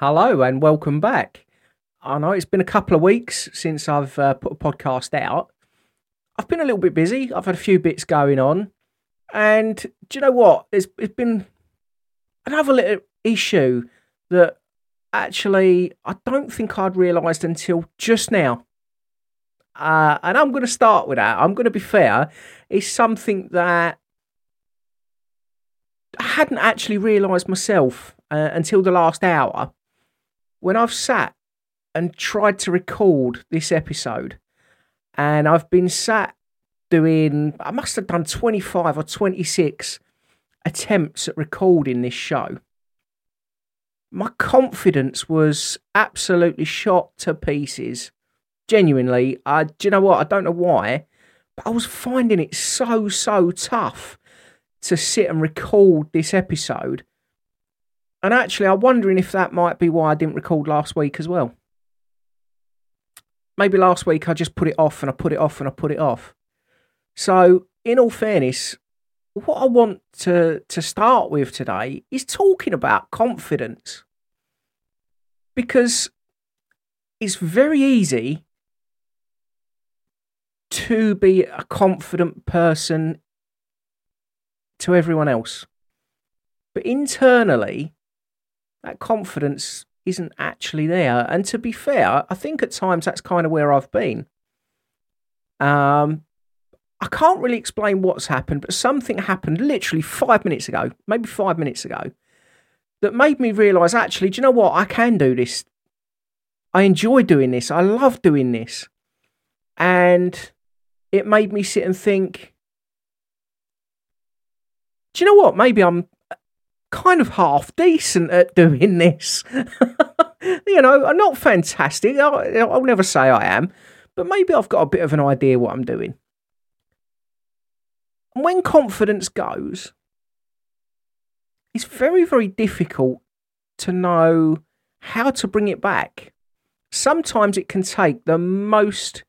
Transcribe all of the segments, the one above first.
Hello and welcome back. I know it's been a couple of weeks since I've uh, put a podcast out. I've been a little bit busy. I've had a few bits going on, and do you know what? There's it's been another little issue that actually I don't think I'd realised until just now. Uh, and I'm going to start with that. I'm going to be fair. It's something that I hadn't actually realised myself uh, until the last hour when I've sat and tried to record this episode. And I've been sat doing, I must have done 25 or 26 attempts at recording this show. My confidence was absolutely shot to pieces. Genuinely, I, do you know what? I don't know why, but I was finding it so, so tough to sit and record this episode. And actually, I'm wondering if that might be why I didn't record last week as well. Maybe last week I just put it off and I put it off and I put it off. So, in all fairness, what I want to, to start with today is talking about confidence. Because it's very easy to be a confident person to everyone else. But internally, that confidence isn't actually there. And to be fair, I think at times that's kind of where I've been. Um, I can't really explain what's happened, but something happened literally five minutes ago, maybe five minutes ago, that made me realise actually, do you know what? I can do this. I enjoy doing this. I love doing this. And it made me sit and think, do you know what? Maybe I'm kind of half decent at doing this. you know, I'm not fantastic. I'll, I'll never say I am, but maybe I've got a bit of an idea what I'm doing. And when confidence goes, it's very, very difficult to know how to bring it back. Sometimes it can take the most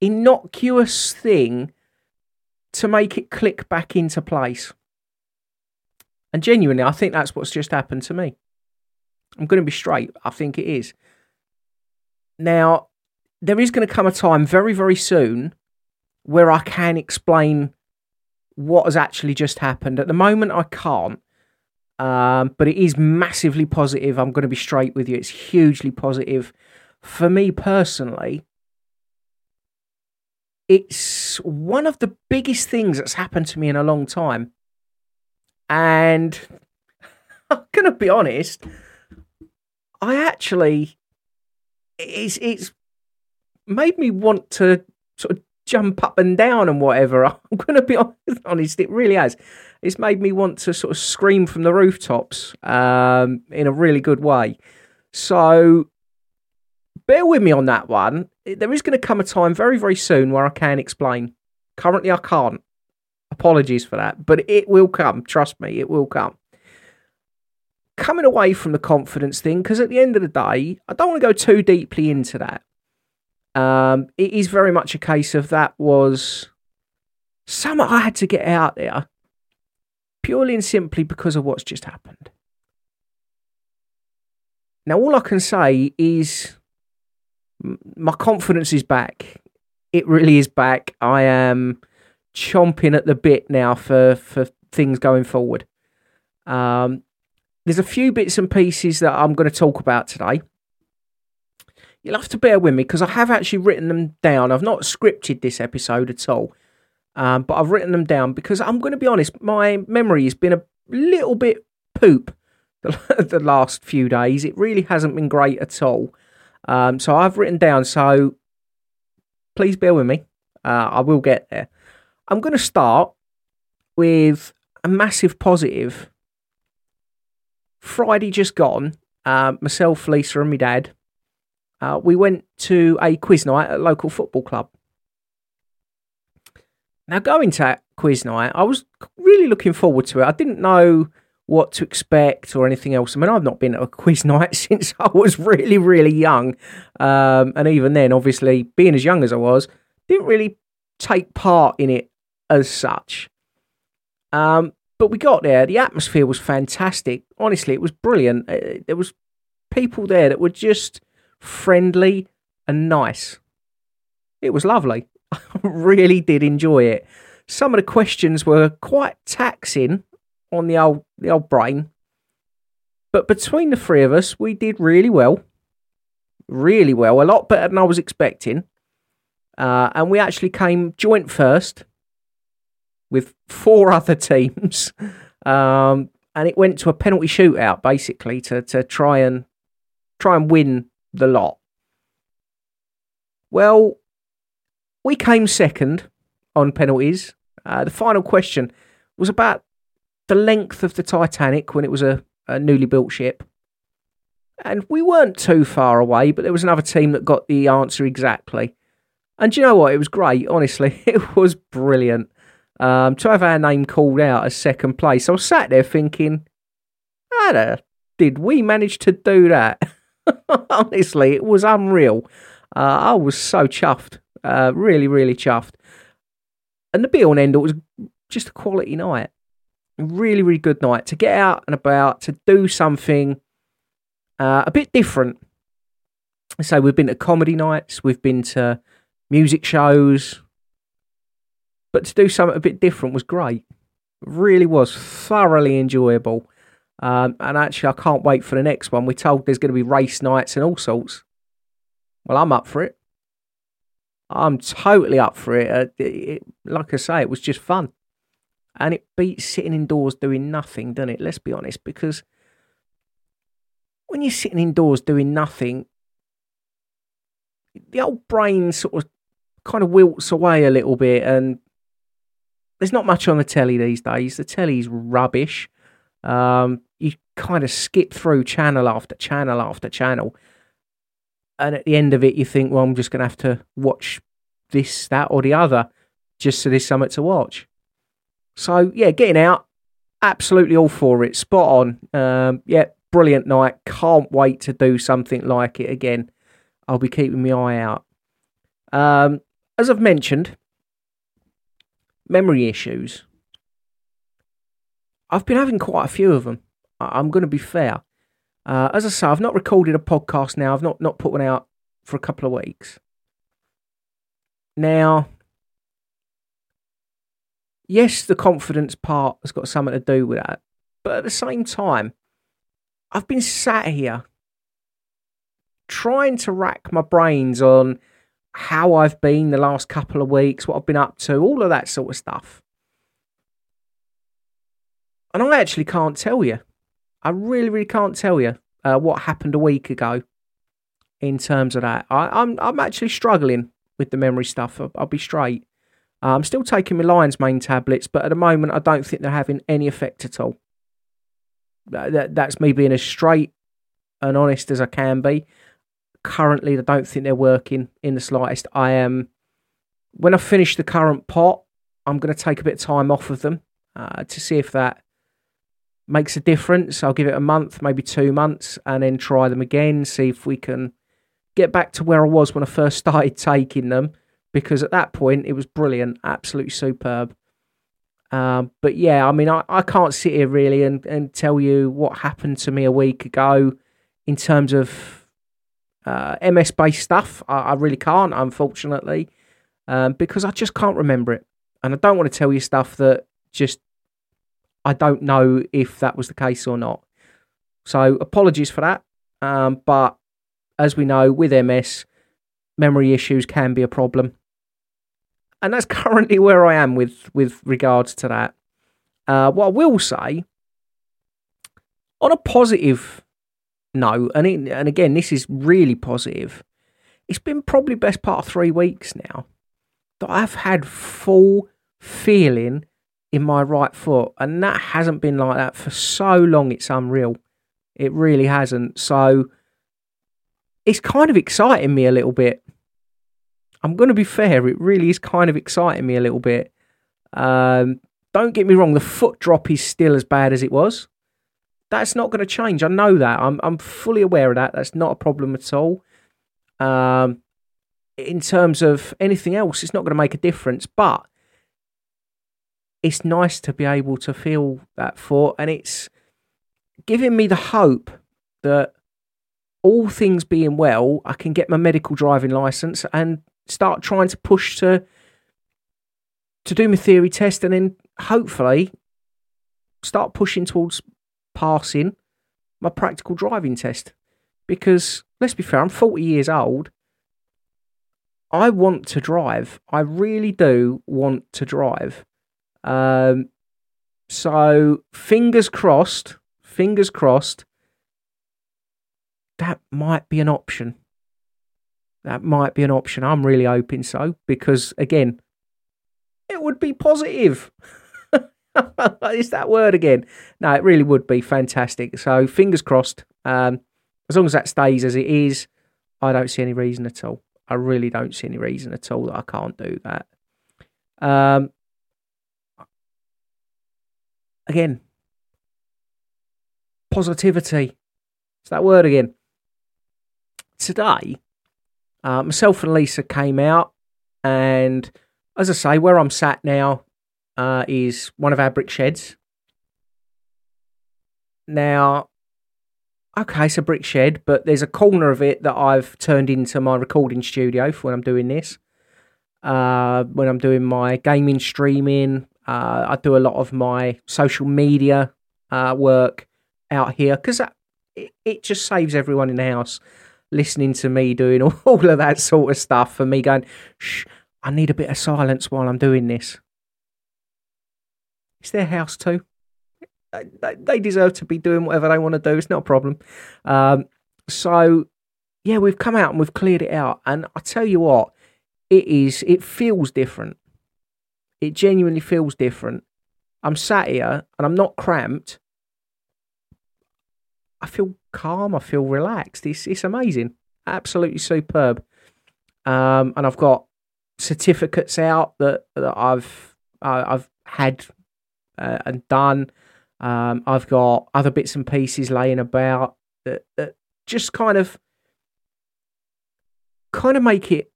innocuous thing to make it click back into place. And genuinely, I think that's what's just happened to me. I'm going to be straight. I think it is. Now, there is going to come a time very, very soon where I can explain what has actually just happened. At the moment, I can't. Um, but it is massively positive. I'm going to be straight with you. It's hugely positive. For me personally, it's one of the biggest things that's happened to me in a long time. And I'm gonna be honest, I actually it's it's made me want to sort of jump up and down and whatever. I'm gonna be honest, it really has. It's made me want to sort of scream from the rooftops um, in a really good way. So bear with me on that one. There is going to come a time very, very soon where I can explain. Currently, I can't. Apologies for that, but it will come. Trust me, it will come. Coming away from the confidence thing, because at the end of the day, I don't want to go too deeply into that. Um, it is very much a case of that was something I had to get out there purely and simply because of what's just happened. Now, all I can say is my confidence is back. It really is back. I am chomping at the bit now for for things going forward. Um, there's a few bits and pieces that I'm going to talk about today. You'll have to bear with me because I have actually written them down. I've not scripted this episode at all, um, but I've written them down because I'm going to be honest, my memory has been a little bit poop the, the last few days. It really hasn't been great at all. Um, so I've written down. So please bear with me. Uh, I will get there. I'm going to start with a massive positive. Friday just gone, uh, myself, Lisa, and my dad, uh, we went to a quiz night at a local football club. Now, going to that quiz night, I was really looking forward to it. I didn't know what to expect or anything else. I mean, I've not been at a quiz night since I was really, really young. Um, and even then, obviously, being as young as I was, didn't really take part in it as such. Um, but we got there. The atmosphere was fantastic. Honestly, it was brilliant. Uh, there was people there that were just friendly and nice. It was lovely. I really did enjoy it. Some of the questions were quite taxing on the old the old brain. But between the three of us, we did really well. Really well. A lot better than I was expecting. Uh, and we actually came joint first with four other teams. Um, and it went to a penalty shootout basically to, to try and try and win the lot. Well, we came second on penalties. Uh, the final question was about the length of the Titanic when it was a, a newly built ship. And we weren't too far away, but there was another team that got the answer exactly. And you know what? It was great, honestly. It was brilliant. Um, to have our name called out as second place, I was sat there thinking, how the did we manage to do that? honestly, it was unreal. Uh, I was so chuffed. Uh, really, really chuffed. And the be all and end all was just a quality night. Really, really good night to get out and about, to do something uh, a bit different. So we've been to comedy nights, we've been to music shows, but to do something a bit different was great. really was thoroughly enjoyable. Um, and actually, I can't wait for the next one. We're told there's going to be race nights and all sorts. Well, I'm up for it. I'm totally up for it. Uh, it, it. Like I say, it was just fun. And it beats sitting indoors doing nothing, doesn't it? Let's be honest, because when you're sitting indoors doing nothing, the old brain sort of kind of wilts away a little bit and there's not much on the telly these days. The telly's rubbish. Um, you kind of skip through channel after channel after channel. And at the end of it, you think, well, I'm just going to have to watch this, that, or the other just so there's something to watch. So, yeah, getting out, absolutely all for it. Spot on. Um, yeah, brilliant night. Can't wait to do something like it again. I'll be keeping my eye out. Um, as I've mentioned, memory issues. I've been having quite a few of them. I'm going to be fair. Uh, as I say, I've not recorded a podcast now. I've not, not put one out for a couple of weeks. Now, yes, the confidence part has got something to do with that. But at the same time, I've been sat here trying to rack my brains on how I've been the last couple of weeks, what I've been up to, all of that sort of stuff. And I actually can't tell you. I really, really can't tell you uh, what happened a week ago in terms of that. I, am I'm, I'm actually struggling with the memory stuff. I'll, I'll be straight. Uh, I'm still taking my lion's mane tablets, but at the moment, I don't think they're having any effect at all. That, that, that's me being as straight and honest as I can be. Currently, I don't think they're working in the slightest. I am. When I finish the current pot, I'm going to take a bit of time off of them uh, to see if that makes a difference. I'll give it a month, maybe two months, and then try them again. See if we can get back to where I was when I first started taking them. Because at that point, it was brilliant, absolutely superb. Um, but yeah, I mean, I, I can't sit here really and, and tell you what happened to me a week ago in terms of uh, MS based stuff. I, I, really can't, unfortunately, um, because I just can't remember it. And I don't want to tell you stuff that just I don't know if that was the case or not. So apologies for that. Um, but as we know, with MS, memory issues can be a problem and that's currently where I am with with regards to that. Uh, what I will say, on a positive note, and it, and again, this is really positive. It's been probably best part of three weeks now that I've had full feeling in my right foot, and that hasn't been like that for so long. It's unreal. It really hasn't. So it's kind of exciting me a little bit I'm going to be fair, it really is kind of exciting me a little bit. Um, don't get me wrong, the foot drop is still as bad as it was. That's not going to change. I know that. I'm I'm fully aware of that. That's not a problem at all. Um, in terms of anything else, it's not going to make a difference. But it's nice to be able to feel that foot, and it's giving me the hope that all things being well, I can get my medical driving license and start trying to push to to do my theory test and then hopefully start pushing towards passing my practical driving test. Because let's be fair, I'm 40 years old. I want to drive. I really do want to drive. Um, so fingers crossed, fingers crossed, that might be an option. That might be an option. I'm really hoping so because, again, it would be positive. Is that word again? No, it really would be fantastic. So fingers crossed. Um, as long as that stays as it is, I don't see any reason at all. I really don't see any reason at all that I can't do that. Um, again, positivity. It's that word again. Today, uh, myself and Lisa came out, and as I say, where I'm sat now uh, is one of our brick sheds. Now, okay, it's a brick shed, but there's a corner of it that I've turned into my recording studio for when I'm doing this. Uh, when I'm doing my gaming streaming, uh, I do a lot of my social media uh, work out here because it, it just saves everyone in the house listening to me doing all, of that sort of stuff and me going, shh, I need a bit of silence while I'm doing this. It's their house too. They deserve to be doing whatever they want to do. It's not a problem. Um, so, yeah, we've come out and we've cleared it out. And I tell you what, it is, it feels different. It genuinely feels different. I'm sat here and I'm not cramped. I feel calm. I feel relaxed. It's it's amazing. Absolutely superb. Um, and I've got certificates out that that I've uh, I've had uh, and done. Um, I've got other bits and pieces laying about that, that just kind of kind of make it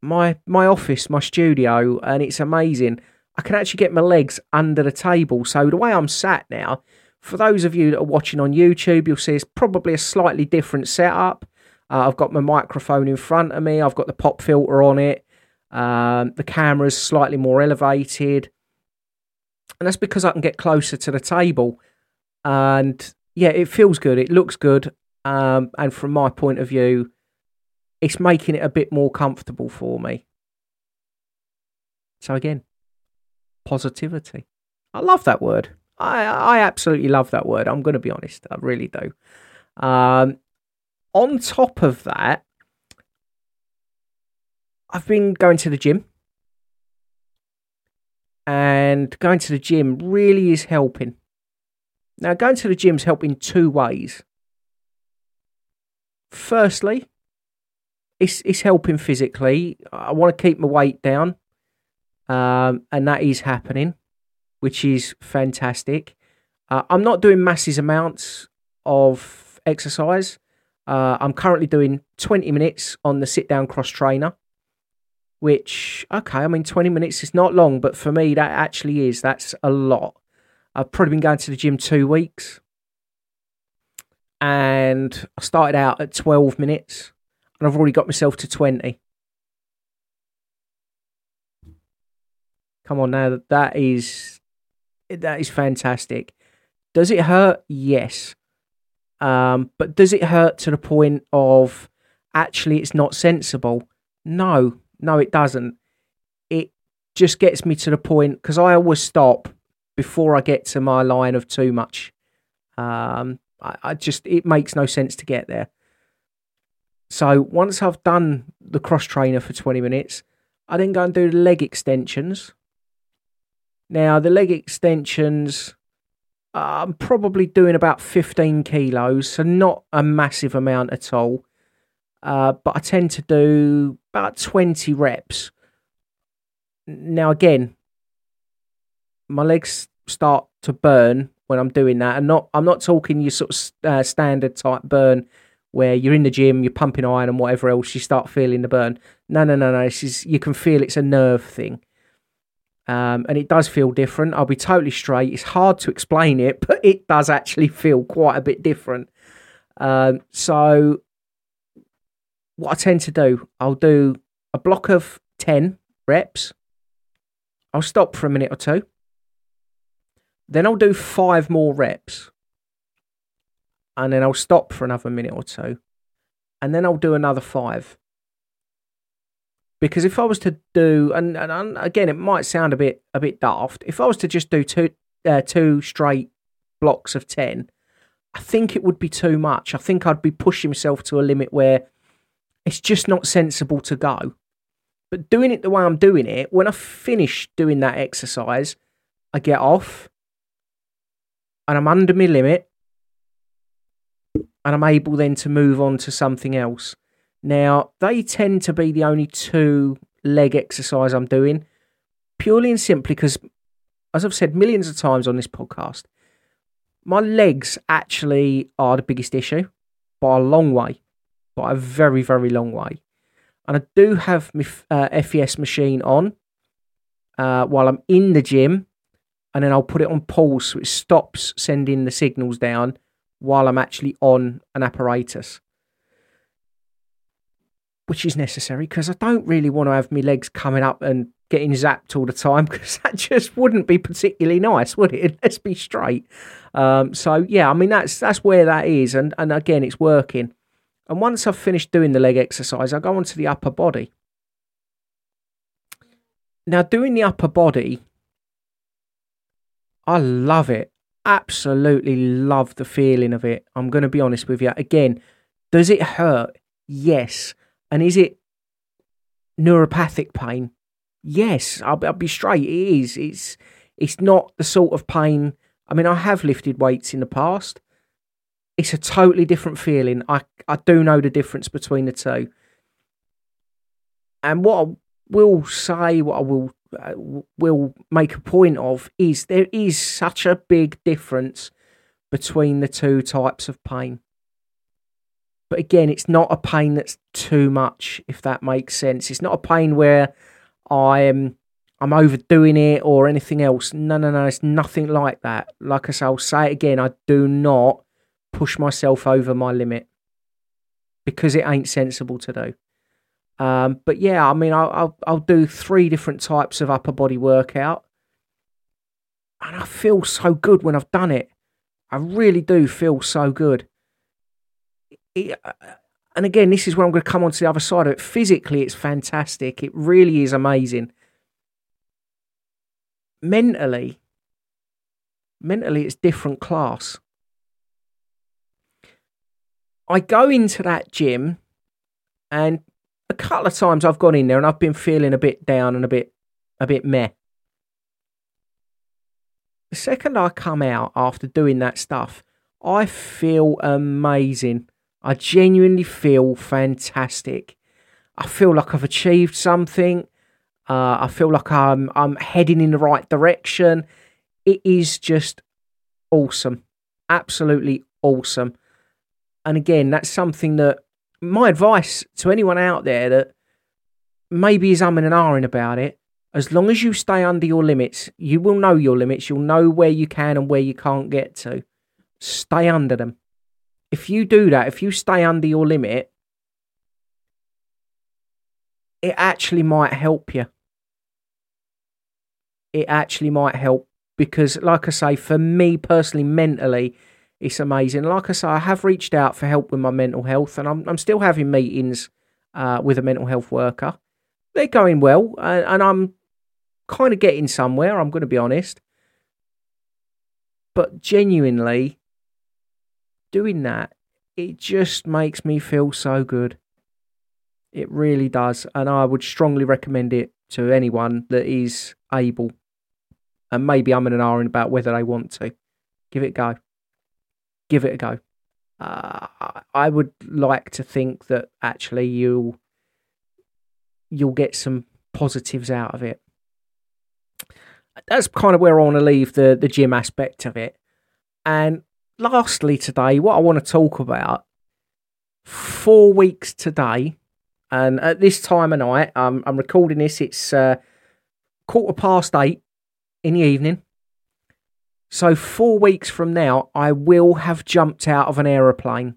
my my office, my studio, and it's amazing. I can actually get my legs under the table. So the way I'm sat now, for those of you that are watching on YouTube, you'll see it's probably a slightly different setup. Uh, I've got my microphone in front of me. I've got the pop filter on it. Um, the camera's slightly more elevated, and that's because I can get closer to the table. And yeah, it feels good. It looks good. Um, and from my point of view, it's making it a bit more comfortable for me. So again, positivity. I love that word. I I absolutely love that word. I'm going to be honest. I really do. Um, on top of that, I've been going to the gym. And going to the gym really is helping. Now, going to the gym is helping two ways. Firstly, it's it's helping physically. I want to keep my weight down, um, and that is happening, which is fantastic. Uh, I'm not doing massive amounts of exercise. Uh, I'm currently doing 20 minutes on the sit down cross trainer, which okay, I mean 20 minutes is not long, but for me that actually is. That's a lot. I've probably been going to the gym two weeks, and I started out at 12 minutes and I've already got myself to 20. Come on now, that is that is fantastic. Does it hurt? Yes. Um, but does it hurt to the point of actually it's not sensible? No, no, it doesn't. It just gets me to the point because I always stop before I get to my line of too much. Um, I, I just it makes no sense to get there. So once I've done the cross trainer for 20 minutes, I then go and do the leg extensions. Now, the leg extensions, I'm probably doing about 15 kilos, so not a massive amount at all. Uh, but I tend to do about 20 reps. Now, again, my legs start to burn when I'm doing that, and not I'm not talking your sort of uh, standard type burn where you're in the gym, you're pumping iron and whatever else, you start feeling the burn. No, no, no, no. This is you can feel it's a nerve thing. Um, and it does feel different. I'll be totally straight. It's hard to explain it, but it does actually feel quite a bit different. Um, so what I tend to do, I'll do a block of 10 reps. I'll stop for a minute or two. Then I'll do five more reps. And then I'll stop for another minute or two. And then I'll do another five. Because if I was to do, and, and again, it might sound a bit a bit daft. If I was to just do two uh, two straight blocks of ten, I think it would be too much. I think I'd be pushing myself to a limit where it's just not sensible to go. But doing it the way I'm doing it, when I finish doing that exercise, I get off and I'm under my limit and I'm able then to move on to something else. Now, they tend to be the only two leg exercise I'm doing, purely and simply because, as I've said millions of times on this podcast, my legs actually are the biggest issue by a long way, a very, very long way. And I do have my uh, FES machine on uh, while I'm in the gym, and then I'll put it on pause so it stops sending the signals down while I'm actually on an apparatus which is necessary because I don't really want to have my legs coming up and getting zapped all the time because that just wouldn't be particularly nice, would it? Let's be straight. Um, so yeah, I mean that's that's where that is, and and again, it's working. And once I've finished doing the leg exercise, I go on to the upper body. Now, doing the upper body, I love it. Absolutely love the feeling of it. I'm going to be honest with you. Again, does it hurt? Yes. And is it neuropathic pain? Yes, I'll, I'll, be straight. It is. It's it's not the sort of pain. I mean, I have lifted weights in the past. It's a totally different feeling. I I do know the difference between the two. And what I will say, what I will uh, will make a point of, is there is such a big difference between the two types of pain. But again, it's not a pain that's too much, if that makes sense. It's not a pain where I'm I'm overdoing it or anything else. No, no, no, it's nothing like that. Like I say, I'll say it again. I do not push myself over my limit because it ain't sensible to do. Um, but yeah, I mean, I'll, I'll I'll do three different types of upper body workout, and I feel so good when I've done it. I really do feel so good it, uh, and again, this is where I'm going to come on to the other side of it. Physically, it's fantastic. It really is amazing. Mentally, mentally, it's different class. I go into that gym, and a couple of times I've gone in there and I've been feeling a bit down and a bit, a bit meh. The second I come out after doing that stuff, I feel amazing. I genuinely feel fantastic. I feel like I've achieved something. Uh, I feel like I'm I'm heading in the right direction. It is just awesome, absolutely awesome. And again, that's something that my advice to anyone out there that maybe is umming and ahhing about it. As long as you stay under your limits, you will know your limits. You'll know where you can and where you can't get to. Stay under them if you do that, if you stay under your limit, it actually might help you. It actually might help because, like I say, for me personally, mentally, it's amazing. Like I say, I have reached out for help with my mental health, and I'm I'm still having meetings uh, with a mental health worker. They're going well, and, and I'm kind of getting somewhere. I'm going to be honest, but genuinely, doing that, it just makes me feel so good. It really does. And I would strongly recommend it to anyone that is able. And maybe I'm in an iron about whether they want to. Give it a go. Give it a go. Uh, I would like to think that actually you'll you'll get some positives out of it. That's kind of where I want to leave the the gym aspect of it. And lastly, today, what I want to talk about four weeks today, and at this time of night, I'm recording this, it's uh, quarter past eight in the evening. So, four weeks from now, I will have jumped out of an aeroplane.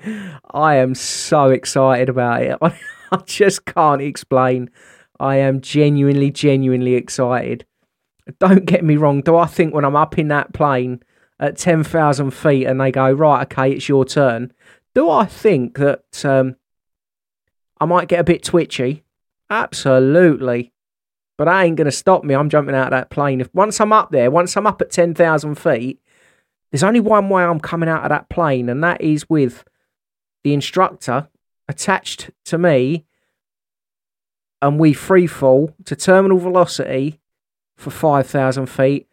I am so excited about it. I, just can't explain. I am genuinely, genuinely excited. Don't get me wrong. Do I think when I'm up in that plane at 10,000 feet and they go, right, okay, it's your turn, do I think that um, I might get a bit twitchy? Absolutely. But that ain't going to stop me. I'm jumping out of that plane. If once I'm up there, once I'm up at 10,000 feet, there's only one way I'm coming out of that plane, and that is with the instructor attached to me, and we free fall to terminal velocity for 5,000 feet,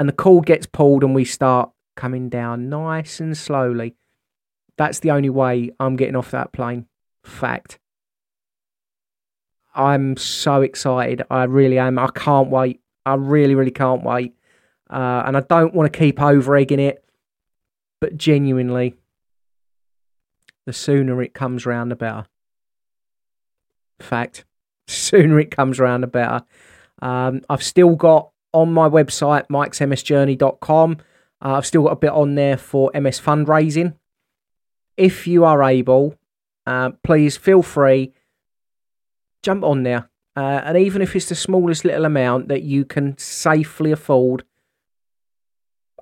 and the cord gets pulled, and we start coming down nice and slowly. That's the only way I'm getting off that plane. Fact. I'm so excited. I really am. I can't wait. I really, really can't wait. Uh, and I don't want to keep over egging it, but genuinely, the sooner it comes round, the better. In fact, sooner it comes round, the better. Um, I've still got on my website, mikesmsjourney.com, uh, I've still got a bit on there for MS fundraising. If you are able, uh, please feel free, jump on there. Uh, and even if it's the smallest little amount that you can safely afford,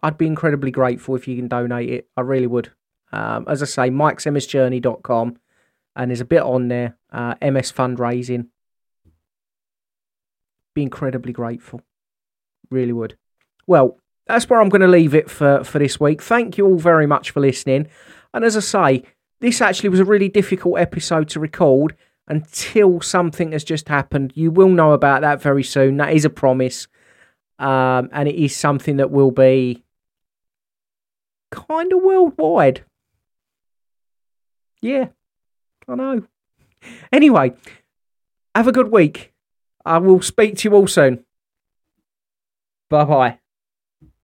I'd be incredibly grateful if you can donate it. I really would. Um, as I say, mikesmsjourney.com, and there's a bit on there, uh, MS fundraising. Be incredibly grateful. Really would. Well, that's where I'm going to leave it for, for this week. Thank you all very much for listening. And as I say, this actually was a really difficult episode to record until something has just happened. You will know about that very soon. That is a promise. Um, and it is something that will be kind of worldwide. Yeah, I know. Anyway, have a good week. I will speak to you all soon. Bye bye.